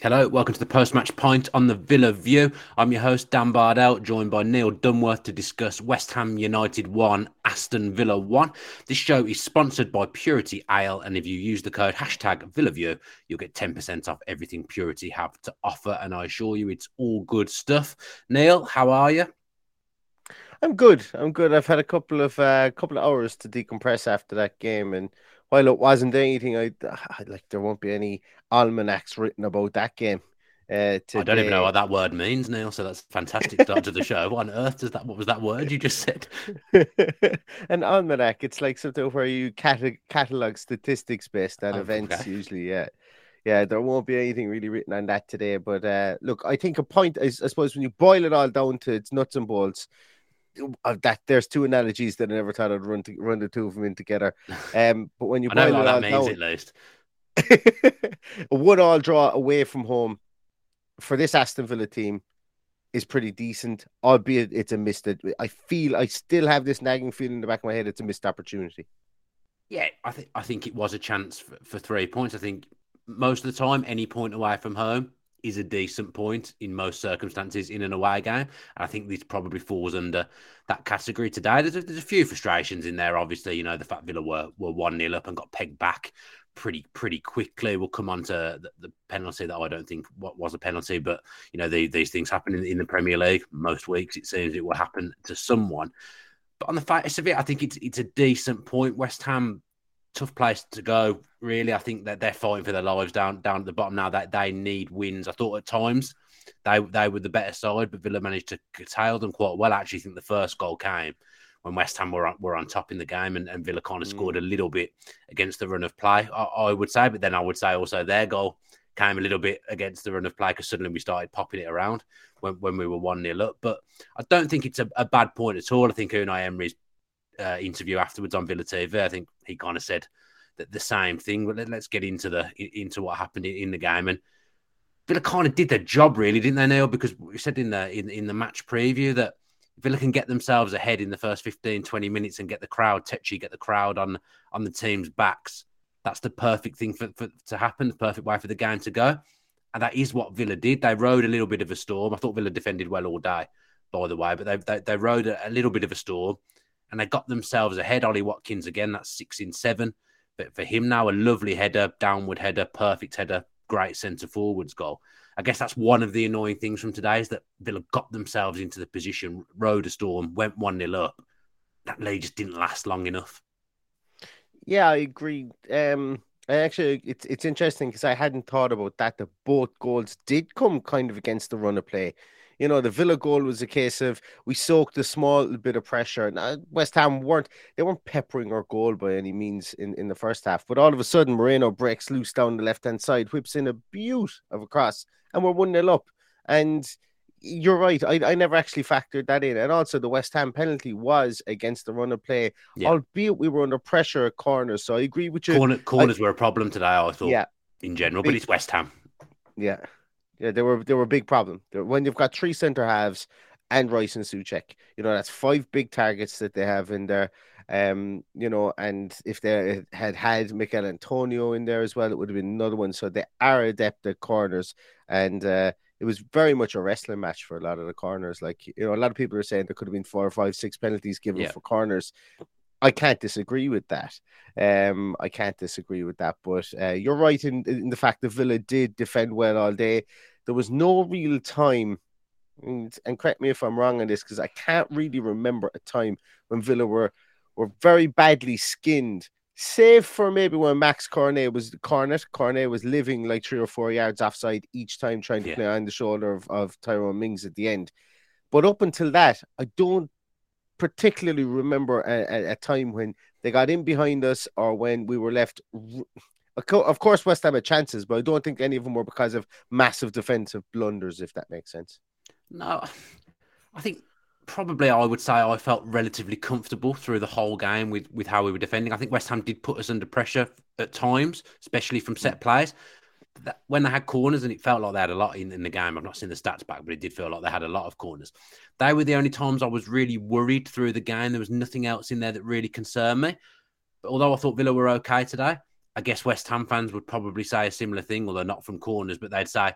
Hello, welcome to the post match pint on the Villa View. I'm your host, Dan Bardell, joined by Neil Dunworth to discuss West Ham United 1, Aston Villa 1. This show is sponsored by Purity Ale, and if you use the code hashtag VillaView, you'll get 10% off everything Purity have to offer. And I assure you, it's all good stuff. Neil, how are you? I'm good. I'm good. I've had a couple of uh, couple of hours to decompress after that game, and while it wasn't anything, I, I like there won't be any almanacs written about that game. Uh, I don't even know what that word means, Neil. So that's fantastic start to the show. What on earth does that? What was that word you just said? An almanac. It's like something where you cata- catalog statistics based on oh, events. Okay. Usually, yeah, yeah. There won't be anything really written on that today. But uh, look, I think a point is, I suppose, when you boil it all down to its nuts and bolts, that there's two analogies that I never thought I'd run to run the two of them in together. Um, but when you boil it all down, at least a one all draw away from home for this Aston Villa team is pretty decent, albeit it's a missed. I feel I still have this nagging feeling in the back of my head. It's a missed opportunity. Yeah, I think I think it was a chance for, for three points. I think most of the time, any point away from home is a decent point in most circumstances in an away game. I think this probably falls under that category today. There's a, there's a few frustrations in there. Obviously, you know, the fact Villa were were one 0 up and got pegged back pretty pretty quickly. We'll come on to the, the, penalty that I don't think what was a penalty, but you know, the, these things happen in, in, the Premier League most weeks. It seems it will happen to someone. But on the face of it, I think it's it's a decent point. West Ham tough place to go. Really, I think that they're fighting for their lives down down at the bottom now. That they need wins. I thought at times they they were the better side, but Villa managed to curtail them quite well. I actually think the first goal came when West Ham were on, were on top in the game, and, and Villa kind of mm. scored a little bit against the run of play. I, I, would say, but then I would say also their goal came a little bit against the run of play because suddenly we started popping it around when, when we were one 0 up. But I don't think it's a, a, bad point at all. I think Unai Emery's uh, interview afterwards on Villa TV, I think he kind of said that the same thing. But let, us get into the into what happened in, the game and. Villa kind of did their job, really, didn't they, Neil? Because we said in the in, in the match preview that Villa can get themselves ahead in the first 15, 20 minutes and get the crowd tetchy, get the crowd on on the team's backs. That's the perfect thing for, for to happen, the perfect way for the game to go. And that is what Villa did. They rode a little bit of a storm. I thought Villa defended well all day, by the way, but they they, they rode a, a little bit of a storm and they got themselves ahead. Ollie Watkins again, that's six in seven. But for him now, a lovely header, downward header, perfect header, great centre forwards goal. I guess that's one of the annoying things from today is that Villa got themselves into the position, rode a storm, went 1 0 up. That lead just didn't last long enough. Yeah, I agree. Um, I actually, it's it's interesting because I hadn't thought about that. That both goals did come kind of against the run of play you know, the Villa goal was a case of we soaked a small bit of pressure. Now, West Ham weren't they weren't peppering our goal by any means in, in the first half, but all of a sudden Moreno breaks loose down the left hand side, whips in a beaut of a cross, and we're one 0 up. And you're right. I, I never actually factored that in. And also, the West Ham penalty was against the run of play, yeah. albeit we were under pressure at corners. So I agree with you. Corner, corners I, were a problem today, I thought, yeah, in general, but it's West Ham. Yeah. Yeah, they were they were a big problem. When you've got three centre halves and Rice and Soucek, you know that's five big targets that they have in there. Um, you know, and if they had had Michail Antonio in there as well, it would have been another one. So they are adept at corners, and uh, it was very much a wrestling match for a lot of the corners. Like you know, a lot of people are saying there could have been four or five, six penalties given yeah. for corners. I can't disagree with that. Um, I can't disagree with that. But uh, you're right in, in the fact that Villa did defend well all day. There was no real time, and, and correct me if I'm wrong on this, because I can't really remember a time when Villa were were very badly skinned, save for maybe when Max Cornet was Cornet. Cornet was living like three or four yards offside each time, trying to yeah. play on the shoulder of, of Tyrone Mings at the end. But up until that, I don't particularly remember a, a, a, time when they got in behind us or when we were left. Of course, West Ham had chances, but I don't think any of them were because of massive defensive blunders, if that makes sense. No, I think probably I would say I felt relatively comfortable through the whole game with with how we were defending. I think West Ham did put us under pressure at times, especially from set mm. plays. That, when they had corners, and it felt like they had a lot in, in the game. I've not seen the stats back, but it did feel like they had a lot of corners. They were the only times I was really worried through the game. There was nothing else in there that really concerned me. But although I thought Villa were okay today, I guess West Ham fans would probably say a similar thing, although not from corners, but they'd say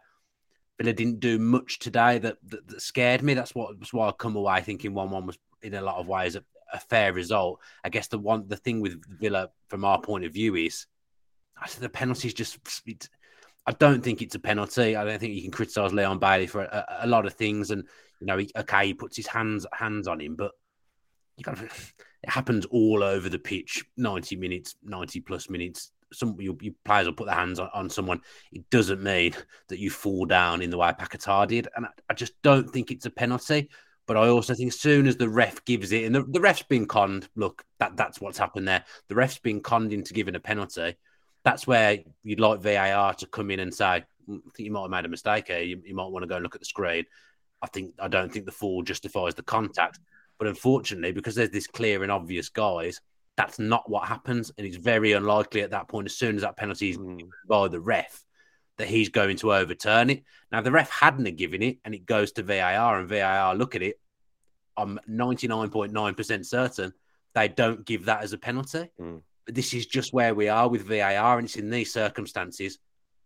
Villa didn't do much today that, that, that scared me. That's what that's why I come away thinking one one was in a lot of ways a, a, fair result. I guess the one the thing with Villa from our point of view is I the penalties just I don't think it's a penalty. I don't think you can criticise Leon Bailey for a, a, lot of things, and you know, he, okay, he puts his hands hands on him, but you got it happens all over the pitch. Ninety minutes, ninety plus minutes some your, your players will put their hands on, on, someone, it doesn't mean that you fall down in the way Paquetá did. And I, I, just don't think it's a penalty. But I also think as soon as the ref gives it, and the, the ref's been conned, look, that, that's what's happened there. The ref's been conned into giving a penalty. That's where you'd like VAR to come in and say, mm, I think you might have made a mistake here. You, you might want to go and look at the screen. I think I don't think the fall justifies the contact. But unfortunately, because there's this clear and obvious guys, that's not what happens, and it's very unlikely at that point. As soon as that penalty is mm. by the ref, that he's going to overturn it. Now, the ref hadn't given it, and it goes to VAR, and VAR look at it. I'm 99.9% certain they don't give that as a penalty. Mm. But this is just where we are with VAR, and it's in these circumstances.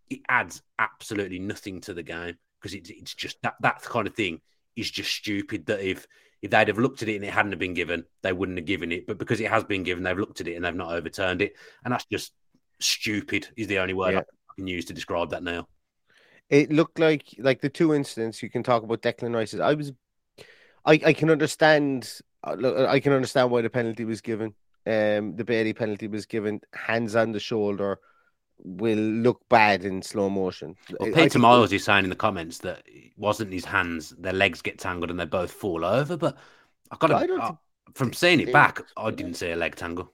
It adds absolutely nothing to the game because it's, it's just that that kind of thing is just stupid. That if if they'd have looked at it and it hadn't have been given, they wouldn't have given it. But because it has been given, they've looked at it and they've not overturned it. And that's just stupid, is the only word yeah. I can use to describe that now. It looked like like the two incidents you can talk about Declan Rice's. I was I, I can understand uh, I can understand why the penalty was given. Um the Bailey penalty was given hands on the shoulder will look bad in slow motion. Well, Peter Miles is saying in the comments that it wasn't his hands, their legs get tangled and they both fall over. But I've got to, uh, from seeing it back, I didn't see a leg tangle.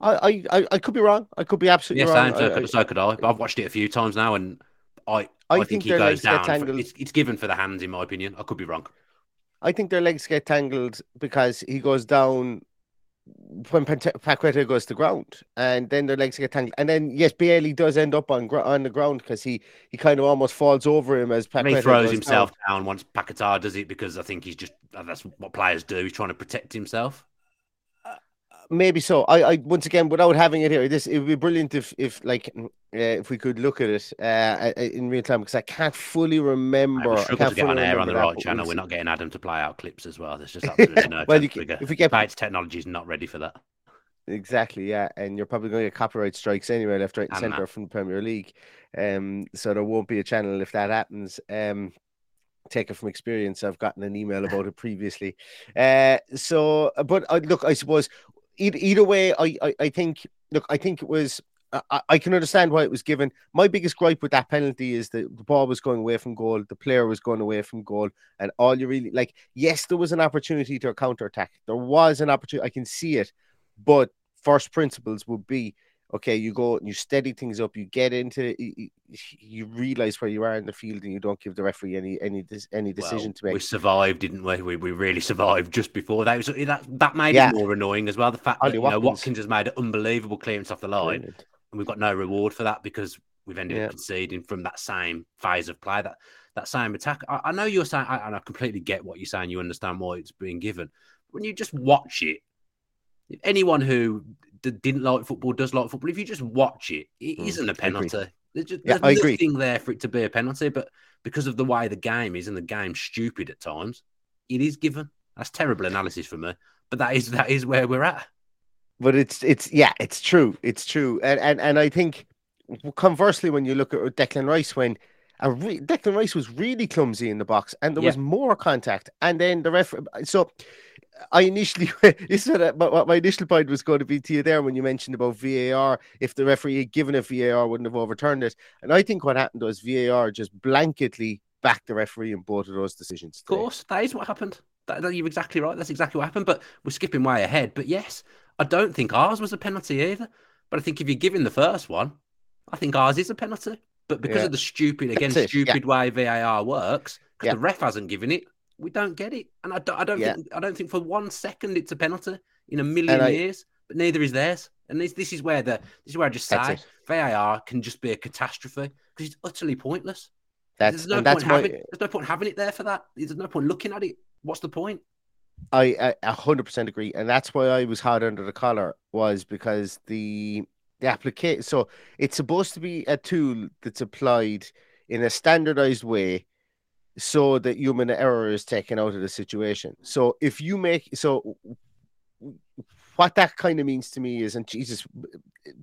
I, I, I could be wrong. I could be absolutely yes, wrong. So, I, so could I. But I've watched it a few times now, and I, I, I think, think, he goes down. For, it's, it's given for the hands, in my opinion. I could be wrong. I think their legs get tangled because he goes down when Paqueta goes to ground, and then their legs get tangled, and then yes, Bailey does end up on on the ground because he he kind of almost falls over him as Paqueta he throws himself down. down. once Paqueta does it because I think he's just that's what players do. He's trying to protect himself. Maybe so. I, I once again, without having it here, this it would be brilliant if, if like, uh, if we could look at it uh, in real time because I can't fully remember. I struggle to get on air on the right channel. We're not getting Adam to play out clips as well. There's just absolutely no. well, can, if we get Bates technology is not ready for that. Exactly, yeah, and you're probably going to get copyright strikes anyway, left, right, and, centre from the Premier League. Um, so there won't be a channel if that happens. Um, take it from experience. I've gotten an email about it previously. Uh, so, but uh, look, I suppose either, way, I, I, I think look, I think it was I, can understand why it was given. My biggest gripe with that penalty is that the ball was going away from goal, the player was going away from goal, and all you really like, yes, there was an opportunity to counter attack. There was an opportunity, I can see it, but first principles would be okay, you go and you steady things up, you get into you, you realize where you are in the field, and you don't give the referee any any any decision well, to make. We survived, didn't we? We, we really survived just before that. Was, that that made yeah. it more annoying as well. The fact that you know, Watkins has made an unbelievable clearance off the line, Brilliant. and we've got no reward for that because we've ended yeah. up conceding from that same phase of play that that same attack. I, I know you're saying, I, and I completely get what you're saying. You understand why it's being given. When you just watch it, if anyone who didn't like football does like football. If you just watch it, it mm, not a penalty. There's, just, yeah, there's nothing there for it to be a penalty, but because of the way the game is and the game's stupid at times, it is given. That's terrible analysis for me, but that is that is where we're at. But it's it's yeah, it's true, it's true, and and and I think conversely, when you look at Declan Rice, when re- Declan Rice was really clumsy in the box, and there yeah. was more contact, and then the ref. So I initially this is what, what my initial point was going to be to you there when you mentioned about VAR. If the referee had given a VAR, wouldn't have overturned it. And I think what happened was VAR just blanketly backed the referee in both of those decisions. Today. Of course, that is what happened. That, that, you're exactly right. That's exactly what happened. But we're skipping way ahead. But yes, I don't think ours was a penalty either. But I think if you're giving the first one, I think ours is a penalty. But because yeah. of the stupid, again, stupid yeah. way VAR works, because yeah. the ref hasn't given it, We don't get it, and I don't. I don't think. I don't think for one second it's a penalty in a million I- years. But neither is theirs. And this this is where the this is where I just say. VAR can just be a catastrophe because it's utterly pointless. That's there's no that's point having. my There's no point having it there for that. There's no point looking at it. What's the point? I I a hundred percent agree, and that's why I was hard under the collar was because the the application. So it's supposed to be a tool that's applied in a standardized way, so that human error is taken out of the situation. So if you make so. What that kind of means to me is, and Jesus,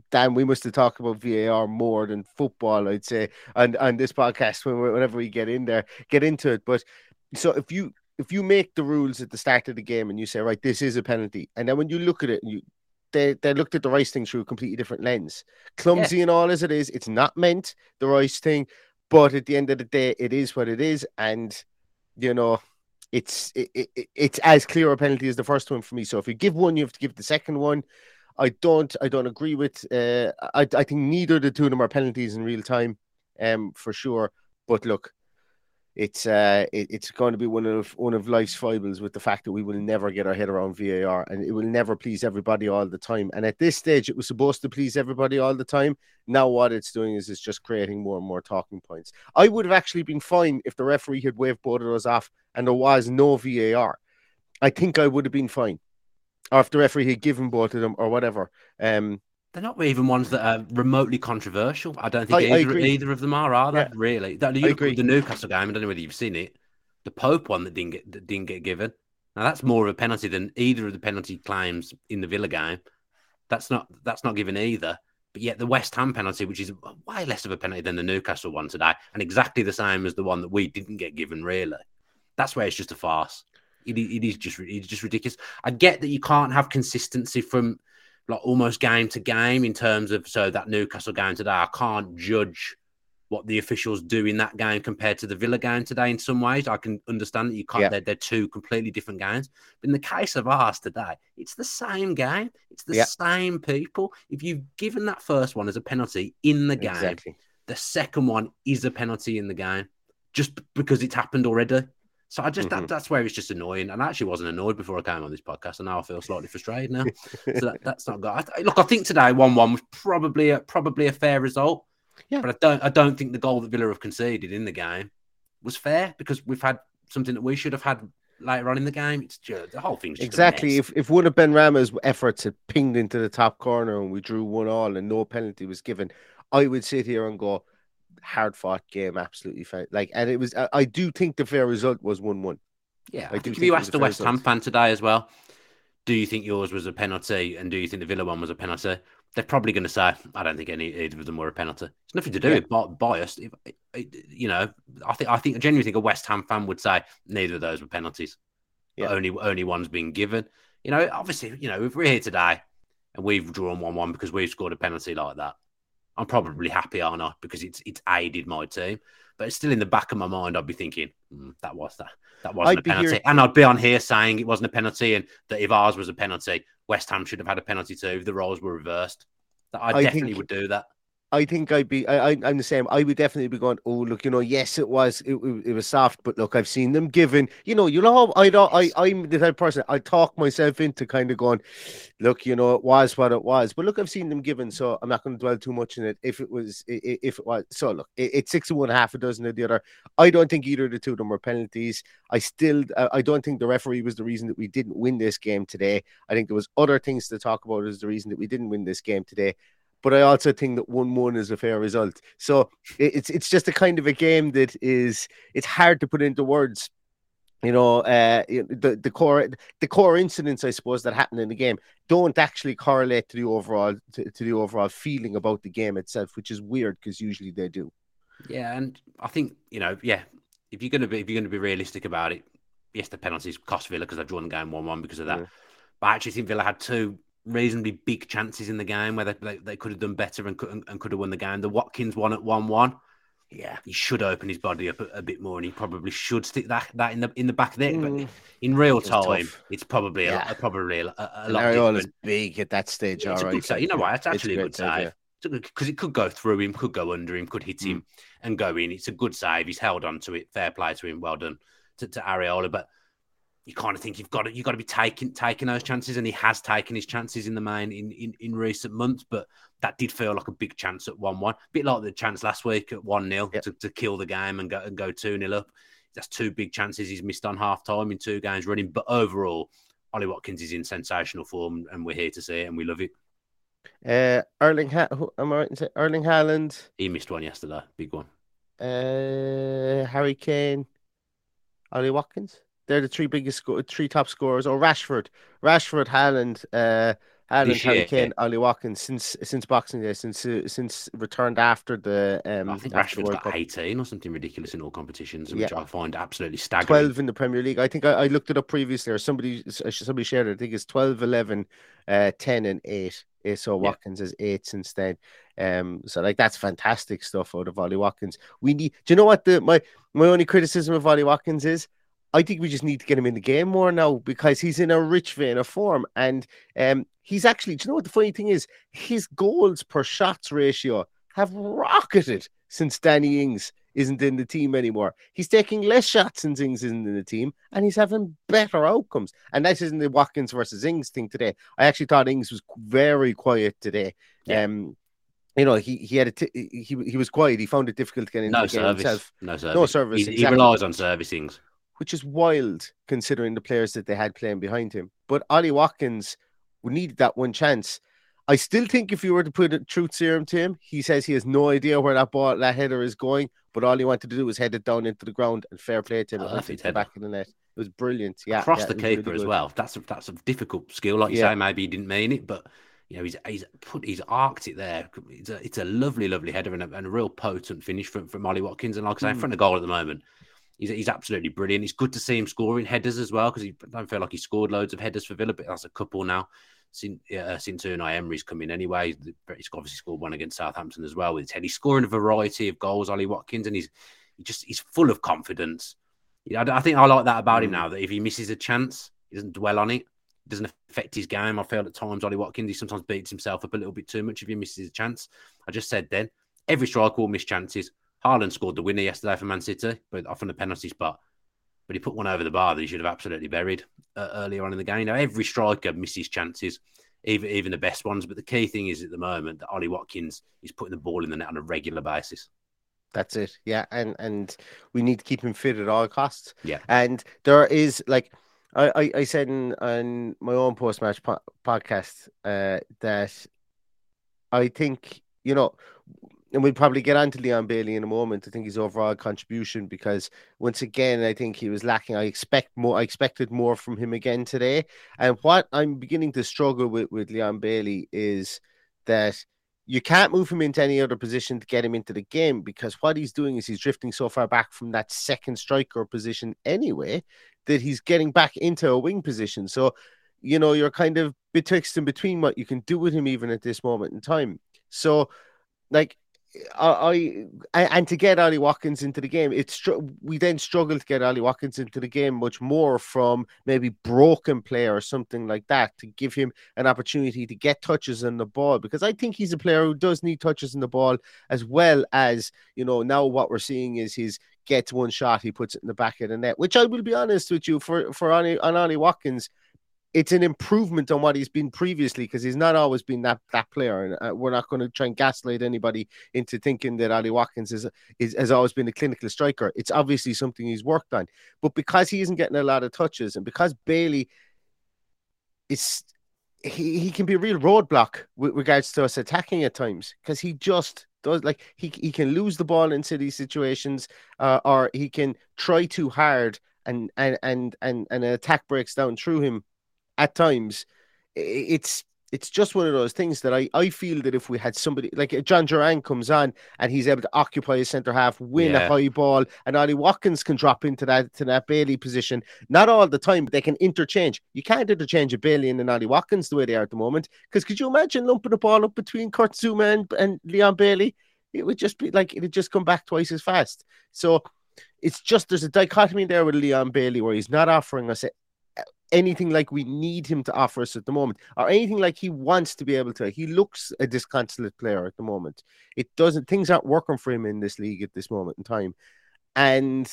Dan, we must have talked about VAR more than football, I'd say, and on this podcast when whenever we get in there, get into it. But so if you if you make the rules at the start of the game and you say, right, this is a penalty, and then when you look at it, and you they they looked at the rice thing through a completely different lens. Clumsy and all as it is, it's not meant the rice thing, but at the end of the day, it is what it is, and you know. It's it, it, it's as clear a penalty as the first one for me. So if you give one, you have to give the second one. I don't I don't agree with. Uh, I I think neither the two of them are penalties in real time, um, for sure. But look, it's uh it, it's going to be one of one of life's foibles with the fact that we will never get our head around VAR and it will never please everybody all the time. And at this stage, it was supposed to please everybody all the time. Now what it's doing is it's just creating more and more talking points. I would have actually been fine if the referee had waved both of those off and there was no VAR. I think I would have been fine. Or if the referee had given both of them or whatever. Um They're not even ones that are remotely controversial. I don't think I- I either, agree. either of them are, are they? Yeah. Really? That, you I agree. the Newcastle game. I don't know whether you've seen it. The Pope one that didn't get that didn't get given. Now that's more of a penalty than either of the penalty claims in the Villa game. That's not that's not given either. But yet the West Ham penalty, which is way less of a penalty than the Newcastle one today, and exactly the same as the one that we didn't get given. Really, that's where it's just a farce. It, it is just it's just ridiculous. I get that you can't have consistency from like almost game to game in terms of so that Newcastle game today. I can't judge what the officials do in that game compared to the Villa game today. In some ways, I can understand that you can't. Yeah. They're, they're two completely different games. But in the case of ours today, it's the same game. It's the Yeah. same people. If you've given that first one as a penalty in the game, exactly. the second one is a penalty in the game, just because it's happened already. So I just Mhm. that, that's where it's just annoying. And I actually wasn't annoyed before I came on this podcast, and now I feel slightly frustrated now. so that, that's not good. I, look, I think today one one was probably a probably a fair result. Yeah. But I don't I don't think the goal that Villa have conceded in the game was fair because we've had something that we should have had later on in the game. It's just, the whole thing's Exactly. If if one of Benrahma's efforts had pinged into the top corner and we drew one all and no penalty was given, I would sit here and go, hard fought game, absolutely fair. Like, and it was. I, I do think the fair result was one one. Yeah, I I do think if you asked the West Ham fan today as well, do you think yours was a penalty and do you think the Villa one was a penalty? They're probably going to say, I don't think any either of them were a penalty. It's nothing to do Yeah. with bi- bias. If, you know, I think I think I genuinely think a West Ham fan would say neither of those were penalties. Yeah. Only only one's been given. You know, obviously, you know, if we're here today and we've drawn one one because we've scored a penalty like that, I'm probably happy, aren't I? Because it's it's aided my team. But it's still in the back of my mind, I'd be thinking, "Hmm, that was that. That wasn't I'd a penalty. here- And I'd be on here saying it wasn't a penalty and that if ours was a penalty, West Ham should have had a penalty too if the roles were reversed. That I, I definitely think- would do that. I think I'd be. I, I, I'm the same. I would definitely be going. Oh, look, you know, yes, it was. It, it, it was soft, but look, I've seen them given. You know, you know, I don't. I, I'm the type of person. I talk myself into kind of going. Look, you know, it was what it was, but look, I've seen them given, so I'm not going to dwell too much in it. If it was, if it was, so look, it, it's six to one, half a dozen of the other. I don't think either of the two of them were penalties. I still, uh, I don't think the referee was the reason that we didn't win this game today. I think there was other things to talk about as the reason that we didn't win this game today but I also think that one one is a fair result. So it's it's just a kind of a game that is it's hard to put into words. You know, uh, the the core the core incidents, I suppose, that happen in the game don't actually correlate to the overall to, to the overall feeling about the game itself, which is weird because usually they do. Yeah, and I think you know, yeah, if you're gonna be if you're gonna be realistic about it, yes, the penalties cost Villa because they've drawn the game one one because of that. Yeah. But I actually think Villa had two reasonably big chances in the game where they they, they could have done better and could and could have won the game. The Watkins one at one one. Yeah, he should open his body up a, a bit more, and he probably should stick that that in the in the back there. But Mm. in real It's time, tough. it's probably a, Yeah. lot probably a, a, a lot big at that stage. Yeah, all it's a good save. You know what? It's actually a good save yeah. because it could go through him, could go under him, could hit him and go in. It's a good save. He's held on to it. Fair play to him. Well done to, to Areola, but you kind of think you've got to you've got to be taking taking those chances, and he has taken his chances in the main in, in, in recent months. But that did feel like a big chance at one one, A bit like the chance last week at one 0 to, to kill the game and go and go two 0 up. That's two big chances he's missed on half time in two games running. But overall, Ollie Watkins is in sensational form, and we're here to see it, and we love it. Uh, Erling, ha- am I right in saying Erling Haaland? He missed one yesterday, big one. Uh, Harry Kane, Ollie Watkins. They're the three biggest, three top scorers. Or Rashford, Rashford, Haaland, uh, Haaland, Harry year, Kane, Ollie Watkins since since Boxing Day, since uh, since returned after the um I think Rashford's got Cup. 18 or something ridiculous in all competitions, Yeah. which I find absolutely staggering. 12 in the Premier League. I think I, I looked it up previously, or somebody somebody shared it. I think it's 12, 11, uh, 10, and 8. Uh, So Yeah. Watkins has eight since then. Um, so like that's fantastic stuff out of Ollie Watkins. We need. Do you know what the my my only criticism of Ollie Watkins is? I think we just need to get him in the game more now because he's in a rich vein of form, and um, he's actually. Do you know what the funny thing is? His goals per shots ratio have rocketed since Danny Ings isn't in the team anymore. He's taking less shots since Ings isn't in the team, and he's having better outcomes. And that isn't the Watkins versus Ings thing today. I actually thought Ings was very quiet today. Yeah. Um, you know, he he had a t- he he was quiet. He found it difficult to get into No the game service. himself, No service. service, He, he relies on servicings. Which is wild considering the players that they had playing behind him. But Ollie Watkins needed that one chance. I still think if you were to put a truth serum to him, he says he has no idea where that ball, that header is going, but all he wanted to do was head it down into the ground and fair play to him. It went Perfect into the header. back of the net. It was brilliant. Yeah, Across yeah, the it was really keeper as well. That's a, that's a difficult skill. Like you Yeah. say, maybe he didn't mean it, but you know, he's he's put he's arced it there. It's a it's a lovely, lovely header and a, and a real potent finish from, from Ollie Watkins. And like I say, in Mm. front of goal at the moment, he's he's absolutely brilliant. It's good to see him scoring headers as well because he I don't feel like he scored loads of headers for Villa, but that's a couple now. Since uh, since Unai Emery's come in anyway, he's obviously scored one against Southampton as well with his head. He's scoring a variety of goals, Ollie Watkins, and he's he just he's full of confidence. Yeah, I, I think I like that about him Mm. now. That if he misses a chance, he doesn't dwell on it. It doesn't affect his game. I feel at times Ollie Watkins he sometimes beats himself up a little bit too much if he misses a chance. I just said then every striker will miss chances. Haaland scored the winner yesterday for Man City, but off on the penalty spot. But he put one over the bar that he should have absolutely buried uh, earlier on in the game. Now every striker misses chances, even even the best ones. But the key thing is at the moment that Ollie Watkins is putting the ball in the net on a regular basis. That's it. Yeah, and and we need to keep him fit at all costs. Yeah. and there is like I I, I said in on my own post match po- podcast uh, that I think you know. And we'll probably get on to Leon Bailey in a moment. I think his overall contribution, because once again, I think he was lacking. I expect more. I expected more from him again today. And what I'm beginning to struggle with with Leon Bailey is that you can't move him into any other position to get him into the game because what he's doing is he's drifting so far back from that second striker position anyway that he's getting back into a wing position. So, you know, you're kind of betwixt and between what you can do with him even at this moment in time. So, like, I, I and to get Ollie Watkins into the game, it's we then struggled to get Ollie Watkins into the game much more from maybe broken play or something like that to give him an opportunity to get touches on the ball because I think he's a player who does need touches on the ball as well as you know now what we're seeing is his gets one shot he puts it in the back of the net which I will be honest with you for for Ollie, on Ollie Watkins it's an improvement on what he's been previously because he's not always been that that player. And uh, we're not going to try and gaslight anybody into thinking that Ollie Watkins is, is has always been a clinical striker. It's obviously something he's worked on. But because he isn't getting a lot of touches and because Bailey is he, he can be a real roadblock with regards to us attacking at times because he just does like he he can lose the ball in city situations uh, or he can try too hard and and and and, and an attack breaks down through him at times it's it's just one of those things that I, I feel that if we had somebody like Jhon Durán comes on and he's able to occupy a centre half, win a high ball, and Ollie Watkins can drop into that to that Bailey position. Not all the time, but they can interchange. You can't interchange a Bailey and an Ollie Watkins the way they are at the moment. Because could you imagine lumping a ball up between Kurt Zouma and, and Leon Bailey? It would just be like it'd just come back twice as fast. So it's just there's a dichotomy there with Leon Bailey where he's not offering us anything like we need him to offer us at the moment, or anything like he wants to be able to. He looks a disconsolate player at the moment. It doesn't things aren't working for him in this league at this moment in time. And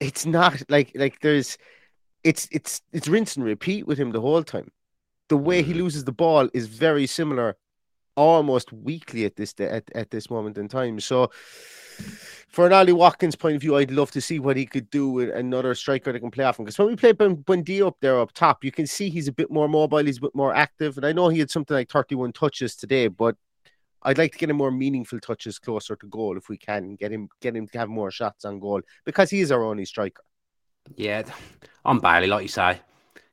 it's not like like there's it's it's it's rinse and repeat with him the whole time. The way he Mhm. loses the ball is very similar, almost weekly at this at, at this moment in time. So, for an Ollie Watkins point of view, I'd love to see what he could do with another striker that can play off him. Because when we play Buendia up there up top, you can see he's a bit more mobile, he's a bit more active, and I know he had something like thirty-one touches today, but. I'd like to get him more meaningful touches closer to goal if we can get him get him to have more shots on goal because he is our only striker. Yeah, on Bailey, like you say,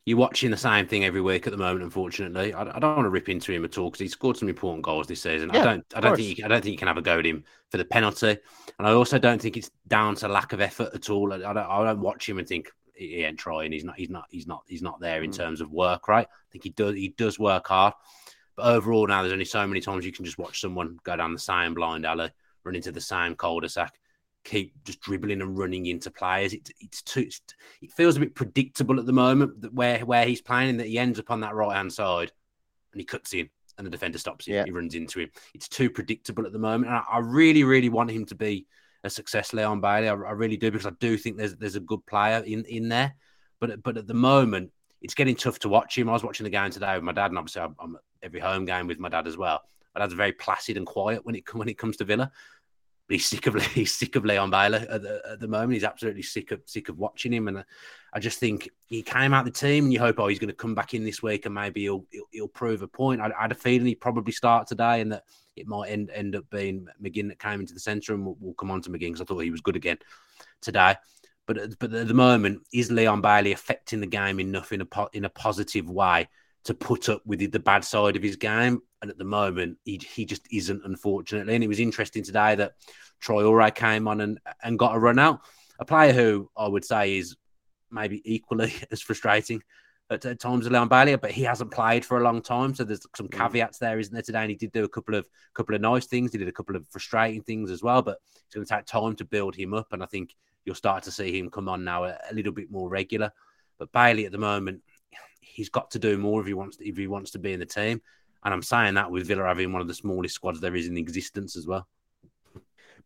you're watching the same thing every week at the moment. Unfortunately, I, I don't want to rip into him at all because he scored some important goals this season. Yeah, I don't, I don't course. think, you, I don't think you can have a go at him for the penalty, and I also don't think it's down to lack of effort at all. I, I don't, I don't watch him and think he he ain't trying. He's not, he's not, he's not, he's not there in Mm. terms of work. Right? I think he does, he does work hard. But overall, now there's only so many times you can just watch someone go down the same blind alley, run into the same cul-de-sac, keep just dribbling and running into players. It, it's too. It's, it feels a bit predictable at the moment that where where he's playing, and that he ends up on that right hand side, and he cuts in, and the defender stops him. Yeah. He runs into him. It's too predictable at the moment. And I, I really, really want him to be a success, Leon Bailey. I, I really do because I do think there's there's a good player in in there, but but at the moment. It's getting tough to watch him. I was watching the game today with my dad, and obviously I'm, I'm every home game with my dad as well. My dad's very placid and quiet when it when it comes to Villa. He's sick of he's sick of Leon Bailey at the, at the moment. He's absolutely sick of sick of watching him, and I, I just think he came out the team, and you hope oh he's going to come back in this week, and maybe he'll he'll, he'll prove a point. I, I had a feeling he'd probably start today, and that it might end end up being McGinn that came into the centre, and we'll, we'll come on to McGinn because I thought he was good again today. But but at the moment, is Leon Bailey affecting the game enough in a po- in a positive way to put up with the bad side of his game? And at the moment, he he just isn't, unfortunately. And it was interesting today that Traore came on and and got a run out. A player who I would say is maybe equally as frustrating at, at times as Leon Bailey, but he hasn't played for a long time. So there's some Mm. caveats there, isn't there? Today, and he did do a couple of couple of nice things. He did a couple of frustrating things as well, but it's going to take time to build him up. And I think you'll start to see him come on now a, a little bit more regular. But Bailey at the moment, he's got to do more if he wants if he wants to be in the team. And I'm saying that with Villa having one of the smallest squads there is in existence as well.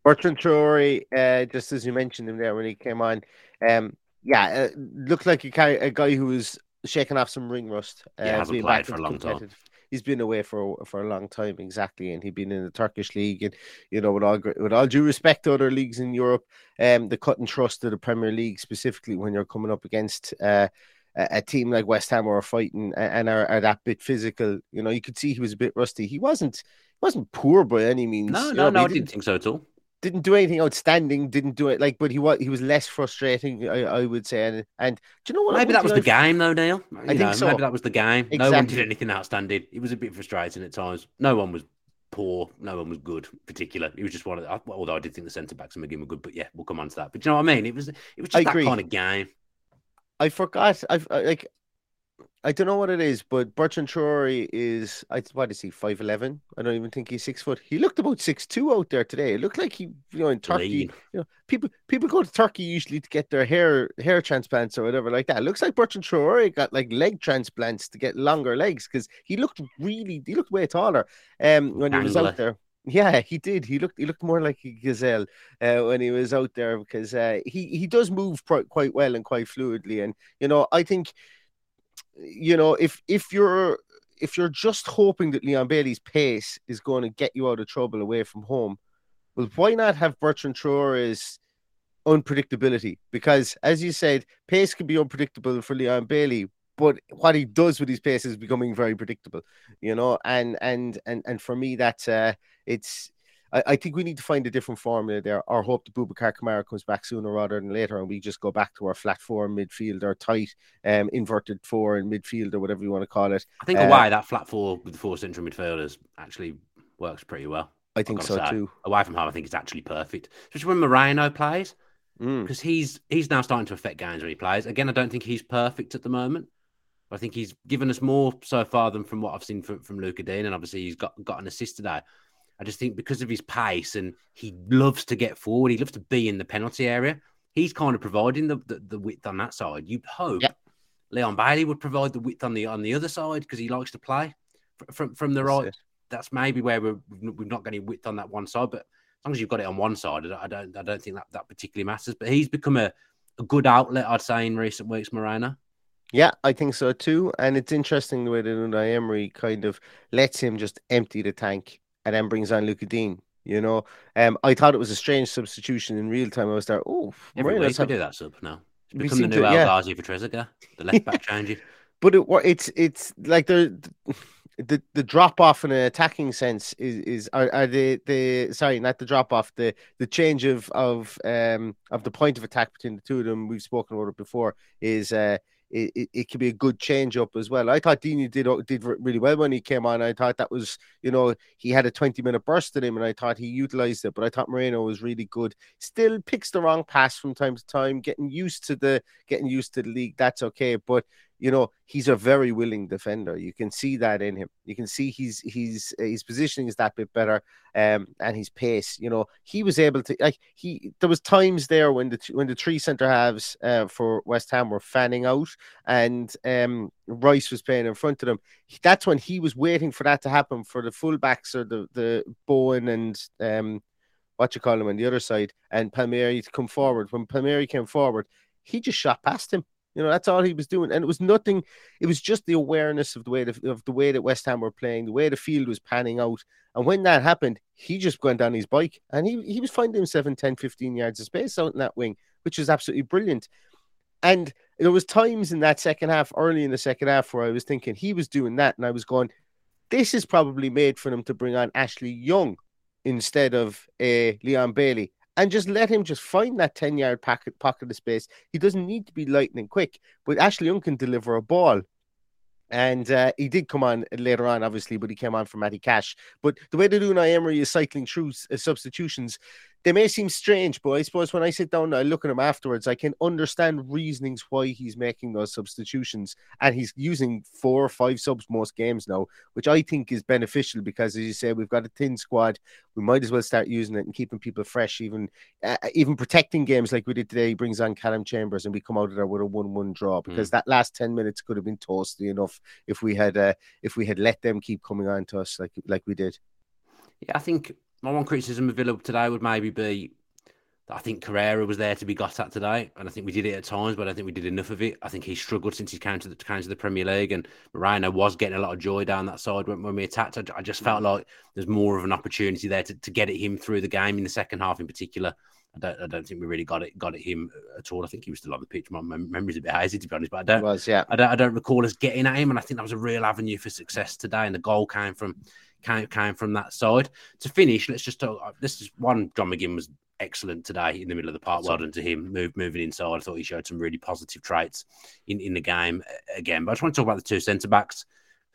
Bertrand Traore, uh, just as you mentioned him there when he came on, um, yeah, uh, looked like a, guy- a guy who was shaking off some ring rust. Uh, Yeah, hasn't played for a long time. He's been away for for a long time, exactly, and he'd been in the Turkish league, and you know, with all with all due respect to other leagues in Europe, um, the cut and trust of the Premier League, specifically when you're coming up against uh, a, a team like West Ham are fighting and are, are that bit physical, you know, you could see he was a bit rusty. He wasn't he wasn't poor by any means. No, you no, know, no, I he didn't think so at all. didn't do anything outstanding. Didn't do it like, but he was he was less frustrating. I, I would say. And and do you know what? Maybe that was the I- game, though, Neil. You think know, so. Maybe that was the game. No one did anything outstanding. It was a bit frustrating at times. No one was poor. No one was good, particular. It was just one of the, although I did think the centre backs and McGinn were good, but yeah, we'll come on to that. But do you know what I mean? It was it was I just that agree. kind of game. I forgot. I've I, like. I don't know what it is, but Bertrand Traore is. I what is he? Five eleven. I don't even think he's six foot. He looked about six two out there today. It looked like he, you know, in Turkey. Lean. You know, people people go to Turkey usually to get their hair hair transplants or whatever like that. It looks like Bertrand Traore got like leg transplants to get longer legs because he looked really he looked way taller um when he was out there. Yeah, he did. He looked he looked more like a gazelle uh, when he was out there because uh, he he does move quite quite well and quite fluidly. And you know, I think you know if if you're if you're just hoping that Leon Bailey's pace is going to get you out of trouble away from home, well, why not have Bertrand Traore's unpredictability? Because as you said, pace can be unpredictable for Leon Bailey, but what he does with his pace is becoming very predictable, you know. And and and and for me, that uh, it's. I, I think we need to find a different formula there, Our hope that Boubacar Kamara comes back sooner rather than later, and we just go back to our flat four midfield or tight, um, inverted four in midfield or whatever you want to call it. I think Uh, away that flat four with the four central midfielders actually works pretty well. I think so say. too. Away from home, I think it's actually perfect, especially when Moreno plays. Mm. because he's he's now starting to affect games when he plays. Again, I don't think he's perfect at the moment. I think he's given us more so far than from what I've seen from, from Lucas Digne, and obviously he's got got an assist today. I just think because of his pace and he loves to get forward, he loves to be in the penalty area. He's kind of providing the the, the width on that side. You'd hope Yeah. Leon Bailey would provide the width on the on the other side because he likes to play fr- from from the That's right. it. That's maybe where we're, we've not got any width on that one side, but as long as you've got it on one side, I don't, I don't, I don't think that, that particularly matters. But he's become a, a good outlet, I'd say, in recent weeks, Moreno. Yeah, I think so too. And it's interesting the way that Unai Emery kind of lets him just empty the tank and then brings on Lucas Digne. You know, um, I thought it was a strange substitution in real time. I was there. Oh, every Moreno's week we do that sub now. It's become the new El Ghazi for Trezeguet, the left back change. But it, it's it's like the the the drop off in an attacking sense is is are, are the the sorry not the drop off the the change of of um of the point of attack between the two of them we've spoken about it before is uh it, it, it could be a good change up as well. I thought Digne did uh, did really well when he came on. I thought that was, you know, he had a 20 minute burst in him and I thought he utilized it. But I thought Moreno was really good. Still picks the wrong pass from time to time, getting used to the getting used to the league. That's okay. But you know he's a very willing defender. You can see that in him. You can see he's he's his positioning is that bit better, um, and his pace. You know he was able to like he. There was times there when the when the three centre halves uh, for West Ham were fanning out, and um, Rice was playing in front of them. That's when he was waiting for that to happen for the fullbacks or the the Bowen and um, what you call him on the other side, and Palmieri to come forward. When Palmieri came forward, he just shot past him you know, that's all he was doing, and it was nothing. It was just the awareness of the way the, of the way that West Ham were playing, the way the field was panning out. And when that happened, he just went on his bike, and he he was finding himself in 10, 15 yards of space out in that wing, which was absolutely brilliant. And there was times in that second half, early in the second half, where I was thinking he was doing that, and I was going, "This is probably made for them to bring on Ashley Young instead of uh, Leon Bailey." And just let him just find that 10 yard pocket, pocket of space. He doesn't need to be lightning quick, but Ashley Young can deliver a ball. And uh, he did come on later on, obviously, but he came on for Matty Cash. But the way that Unai Emery is cycling through uh, substitutions, they may seem strange, but I suppose when I sit down and I look at him afterwards, I can understand reasonings why he's making those substitutions. And he's using four or five subs most games now, which I think is beneficial because, as you say, we've got a thin squad. We might as well start using it and keeping people fresh, even uh, even protecting games like we did today. He brings on Callum Chambers, and we come out of there with a one-one draw hmm. because mm. that last ten minutes could have been toasty enough if we had uh, if we had let them keep coming on to us like like we did. Yeah, I think my one criticism of Villa today would maybe be that I think Carrera was there to be got at today, and I think we did it at times, but I think we did enough of it. I think he struggled since he came to the, came to the Premier League, and Moreno was getting a lot of joy down that side when, when we attacked. I, I, just felt like there's more of an opportunity there to, to get at him through the game in the second half, in particular. I don't, I don't think we really got it, got at him at all. I think he was still on the pitch. My memory's a bit hazy, to be honest, but I don't, was, yeah. I don't, I don't recall us getting at him, and I think that was a real avenue for success today. And the goal came from came, came from that side. To finish, let's just talk. Uh, this is one. John McGinn was excellent today in the middle of the park. Well done to him. Move, moving inside. I thought he showed some really positive traits in, in the game again. But I just want to talk about the two centre backs.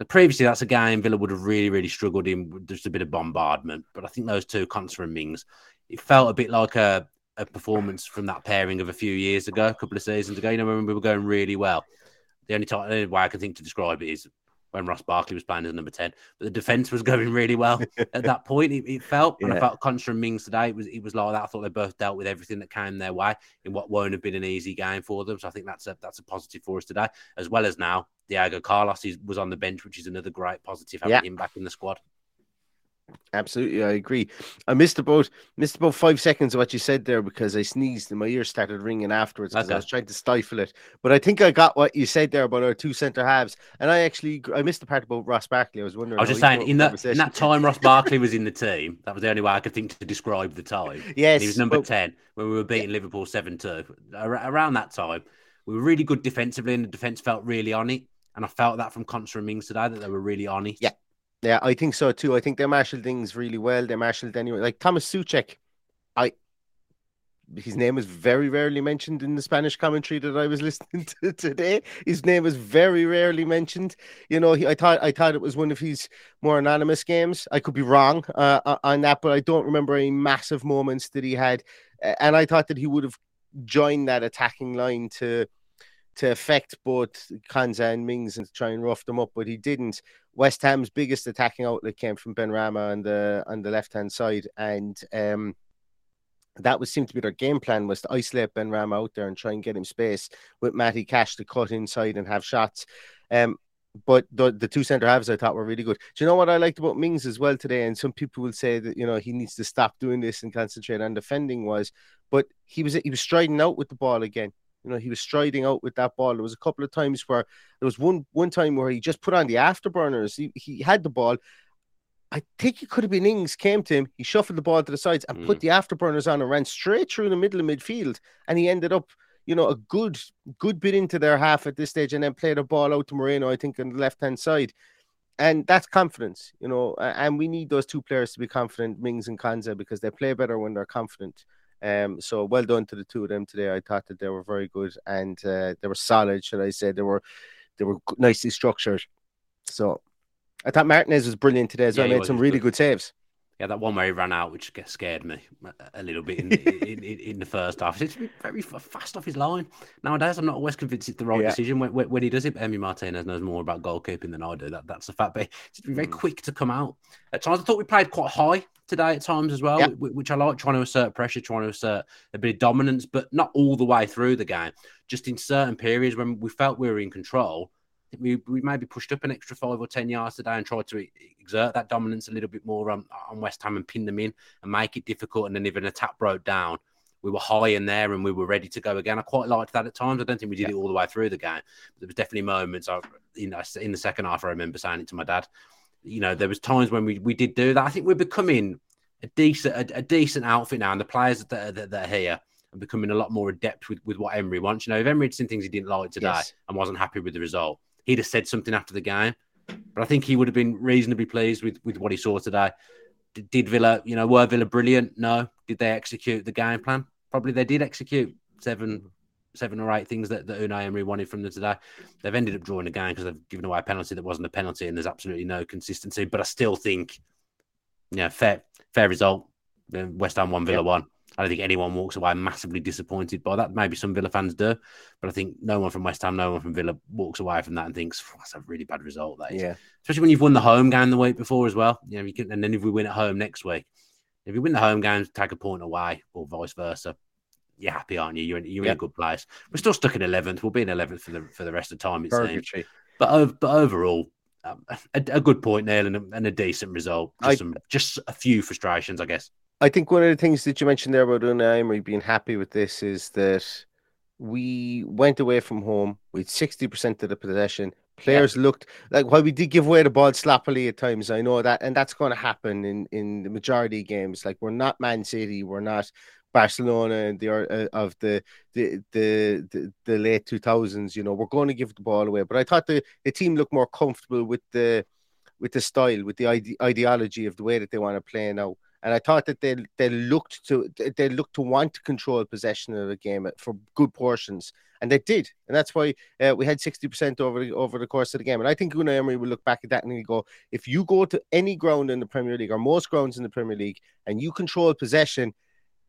Previously, that's a game Villa would have really, really struggled in. Just a bit of bombardment. But I think those two, Konsa and Mings, it felt a bit like a, a performance from that pairing of a few years ago, a couple of seasons ago. You know, when we were going really well. The only, time, the only way I can think to describe it is when Ross Barkley was playing as number 10. But the defence was going really well at that point, it, it felt. And I felt Konsa and Mings today, it was, it was like that. I thought they both dealt with everything that came their way in what won't have been an easy game for them. So I think that's a, that's a positive for us today, as well as now Diego Carlos is, was on the bench, which is another great positive having yeah. him back in the squad. Absolutely, I agree. I missed about missed about five seconds of what you said there because I sneezed and my ears started ringing afterwards because okay. I was trying to stifle it. But I think I got what you said there about our two centre halves, and I actually I missed the part about Ross Barkley. I was wondering. I was just saying in that in that time Ross Barkley was in the team. That was the only way I could think to describe the time. Yes, and he was number but, ten when we were beating yeah. Liverpool seven two. Around that time, we were really good defensively, and the defence felt really on it. And I felt that from Konsa and Mings today eh, that they were really on it. Yeah, yeah, I think so too. I think they marshaled things really well. They marshaled anyway. Like Thomas Soucek, I his name was very rarely mentioned in the Spanish commentary that I was listening to today. His name was very rarely mentioned. You know, he, I thought I thought it was one of his more anonymous games. I could be wrong uh, on that, but I don't remember any massive moments that he had. And I thought that he would have joined that attacking line to to affect both Konsa and Mings and try and rough them up, but he didn't. West Ham's biggest attacking outlet came from Benrahma on the on the left hand side, and um, that was seemed to be their game plan was to isolate Benrahma out there and try and get him space with Matty Cash to cut inside and have shots. Um, but the, the two centre halves I thought were really good. Do you know what I liked about Mings as well today? And some people will say that you know he needs to stop doing this and concentrate on defending was, but he was he was striding out with the ball again You know, he was striding out with that ball. There was a couple of times where there was one one time where he just put on the afterburners. He, he had the ball. I think it could have been Ings came to him. He shuffled the ball to the sides and mm. put the afterburners on and ran straight through the middle of midfield. And he ended up, you know, a good good bit into their half at this stage, and then played a ball out to Moreno, I think, on the left hand side. And that's confidence, you know. And we need those two players to be confident, Mings and Konsa, because they play better when they're confident. Um, so well done to the two of them today. I thought that they were very good and uh, they were solid. Should I say they were they were nicely structured. So I thought Martinez was brilliant today as well. Yeah, made some really good. good saves. Yeah, that one where he ran out, which scared me a little bit in, in, in, in, the first half. It's very fast off his line. Nowadays, I'm not always convinced it's the right yeah. decision when, when, he does it. But Emi Martinez knows more about goalkeeping than I do. That, that's the fact. But it's very mm. quick to come out. At times, I thought we played quite high today at times as well, yeah. which I like, trying to assert pressure, trying to assert a bit of dominance, but not all the way through the game. Just in certain periods when we felt we were in control, we, we maybe pushed up an extra five or 10 yards today and tried to exert that dominance a little bit more on, on West Ham and pin them in and make it difficult. And then if an attack broke down, we were high in there and we were ready to go again. I quite liked that at times. I don't think we did yeah. it all the way through the game. But there was definitely moments, I, you know, in the second half, I remember saying it to my dad. You know, there was times when we, we did do that. I think we're becoming a decent a, a decent outfit now, and the players that, that, that are here are becoming a lot more adept with, with what Emery wants. You know, if Emery had seen things he didn't like today yes. and wasn't happy with the result, he'd have said something after the game. But I think he would have been reasonably pleased with, with what he saw today. Did, did Villa, you know, were Villa brilliant? No. Did they execute the game plan? Probably they did execute seven seven or eight things that, that Unai Emery wanted from them today. They've ended up drawing the game because they've given away a penalty that wasn't a penalty, and there's absolutely no consistency. But I still think, yeah, fair fair result. West Ham one, Villa yep. one. I don't think anyone walks away massively disappointed by that. Maybe some Villa fans do, but I think no one from West Ham, no one from Villa walks away from that and thinks that's a really bad result. That is. Yeah. Especially when you've won the home game the week before as well. You know, you can, and then if we win at home next week, if you win the home game, take a point away, or vice versa. You're happy, aren't you? You're in, you're in a good place. We're still stuck in eleventh. We'll be in eleventh for the for the rest of the time. It seems. But but overall, um, a, a, good point, Neil, and a, and a decent result. Just, I, some, just a few frustrations, I guess. I think one of the things that you mentioned there about Unai Emery being happy with this is that we went away from home with 60% of the possession. Players yeah. looked like while we did give away the ball sloppily at times, I know that, and that's going to happen in, in the majority of games. Like we're not Man City, we're not Barcelona and the uh, of the the, the the the late two thousands. You know, we're going to give the ball away. But I thought the, the team looked more comfortable with the with the style, with the ide- ideology of the way that they want to play now. And I thought that they they looked to they looked to want to control possession of the game for good portions, and they did, and that's why uh, we had sixty percent over the, over the course of the game. And I think Unai Emery will look back at that and he'll go, if you go to any ground in the Premier League or most grounds in the Premier League and you control possession,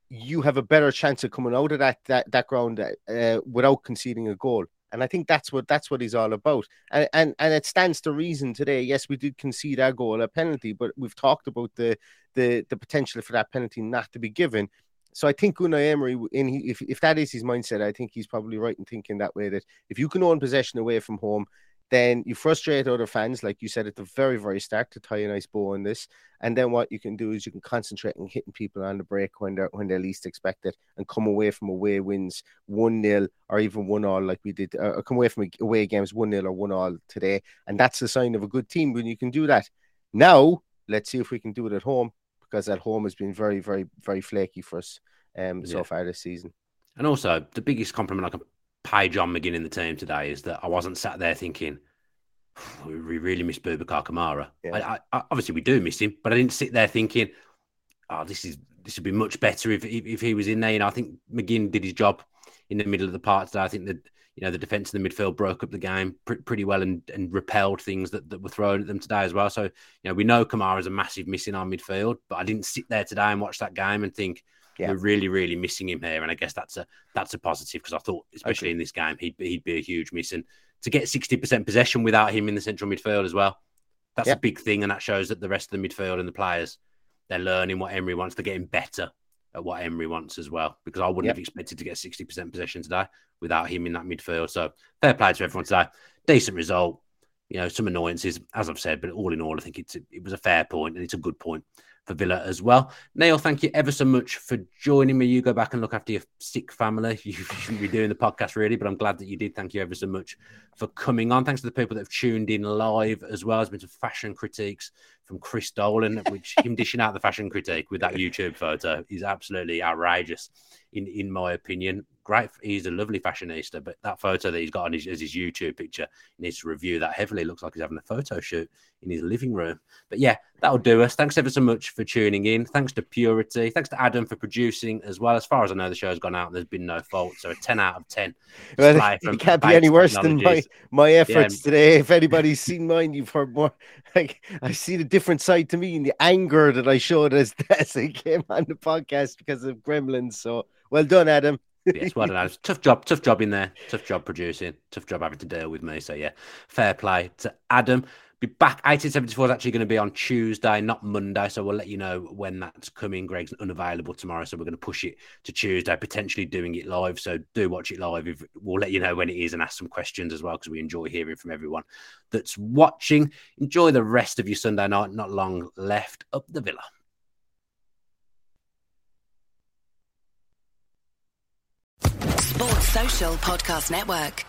you have a better chance of coming out of that that that ground uh, without conceding a goal. And I think that's what that's what he's all about. And, and and it stands to reason today. Yes, we did concede our goal, a penalty, but we've talked about the the the potential for that penalty not to be given. So I think Unai Emery, in if if that is his mindset, I think he's probably right in thinking that way. That if you can own possession away from home, then you frustrate other fans, like you said at the very, very start, to tie a nice bow on this. And then what you can do is you can concentrate on hitting people on the break when they're when they're least expected, and come away from away wins one 0 or even one all, like we did, uh, come away from away games one 0 or one all today, and that's the sign of a good team when you can do that. Now let's see if we can do it at home because at home has been very, very, very flaky for us um, yeah. so far this season. And also, the biggest compliment I can pay John McGinn in the team today is that I wasn't sat there thinking, we really miss Boubacar Kamara. Yeah. I, I, obviously, we do miss him, but I didn't sit there thinking, oh, this is this would be much better if, if, if he was in there. You know, I think McGinn did his job in the middle of the part today. I think that you know the defense in the midfield broke up the game pr- pretty well and, and repelled things that, that were thrown at them today as well. So you know we know Kamara is a massive miss in our midfield, but I didn't sit there today and watch that game and think yeah. we're really, really missing him here. And I guess that's a that's a positive because I thought, especially okay. in this game, he'd he'd be a huge miss. And to get sixty percent possession without him in the central midfield as well, that's yeah. a big thing, and that shows that the rest of the midfield and the players they're learning what Emery wants. They're getting better at what Emery wants as well. Because I wouldn't yep. have expected to get sixty percent possession today without him in that midfield. So fair play to everyone today. Decent result. You know, some annoyances, as I've said, but all in all, I think it's it was a fair point and it's a good point for Villa as well. Neil, thank you ever so much for joining me. You go back and look after your sick family. You shouldn't be doing the podcast really, but I'm glad that you did. Thank you ever so much for coming on. Thanks to the people that have tuned in live as well. There's been some fashion critiques from Chris Dolan, which him dishing out the fashion critique with that YouTube photo is absolutely outrageous, in in my opinion. Great, he's a lovely fashionista, but that photo that he's got on his, as his YouTube picture needs to review that heavily. It looks like he's having a photo shoot in his living room. But yeah, that'll do us. Thanks ever so much for tuning in. Thanks to Purity. Thanks to Adam for producing as well. As far as I know, the show's gone out and there's been no fault. So a 10 out of 10. Well, it can't be any worse than my, my efforts yeah. today. If anybody's seen mine, you've heard more. Like, I've seen a different side to me and the anger that I showed as, as I came on the podcast because of Gremlins. So well done, Adam. yes, well done. Tough job, tough job in there. Tough job producing. Tough job having to deal with me. So yeah, fair play to Adam. Be back 1874 is actually going to be on Tuesday, not Monday. So we'll let you know when that's coming. Greg's unavailable tomorrow, so we're going to push it to Tuesday, potentially doing it live. So do watch it live. If, we'll let you know when it is and ask some questions as well because we enjoy hearing from everyone that's watching. Enjoy the rest of your Sunday night. Not long left up the villa. Sports Social Podcast Network.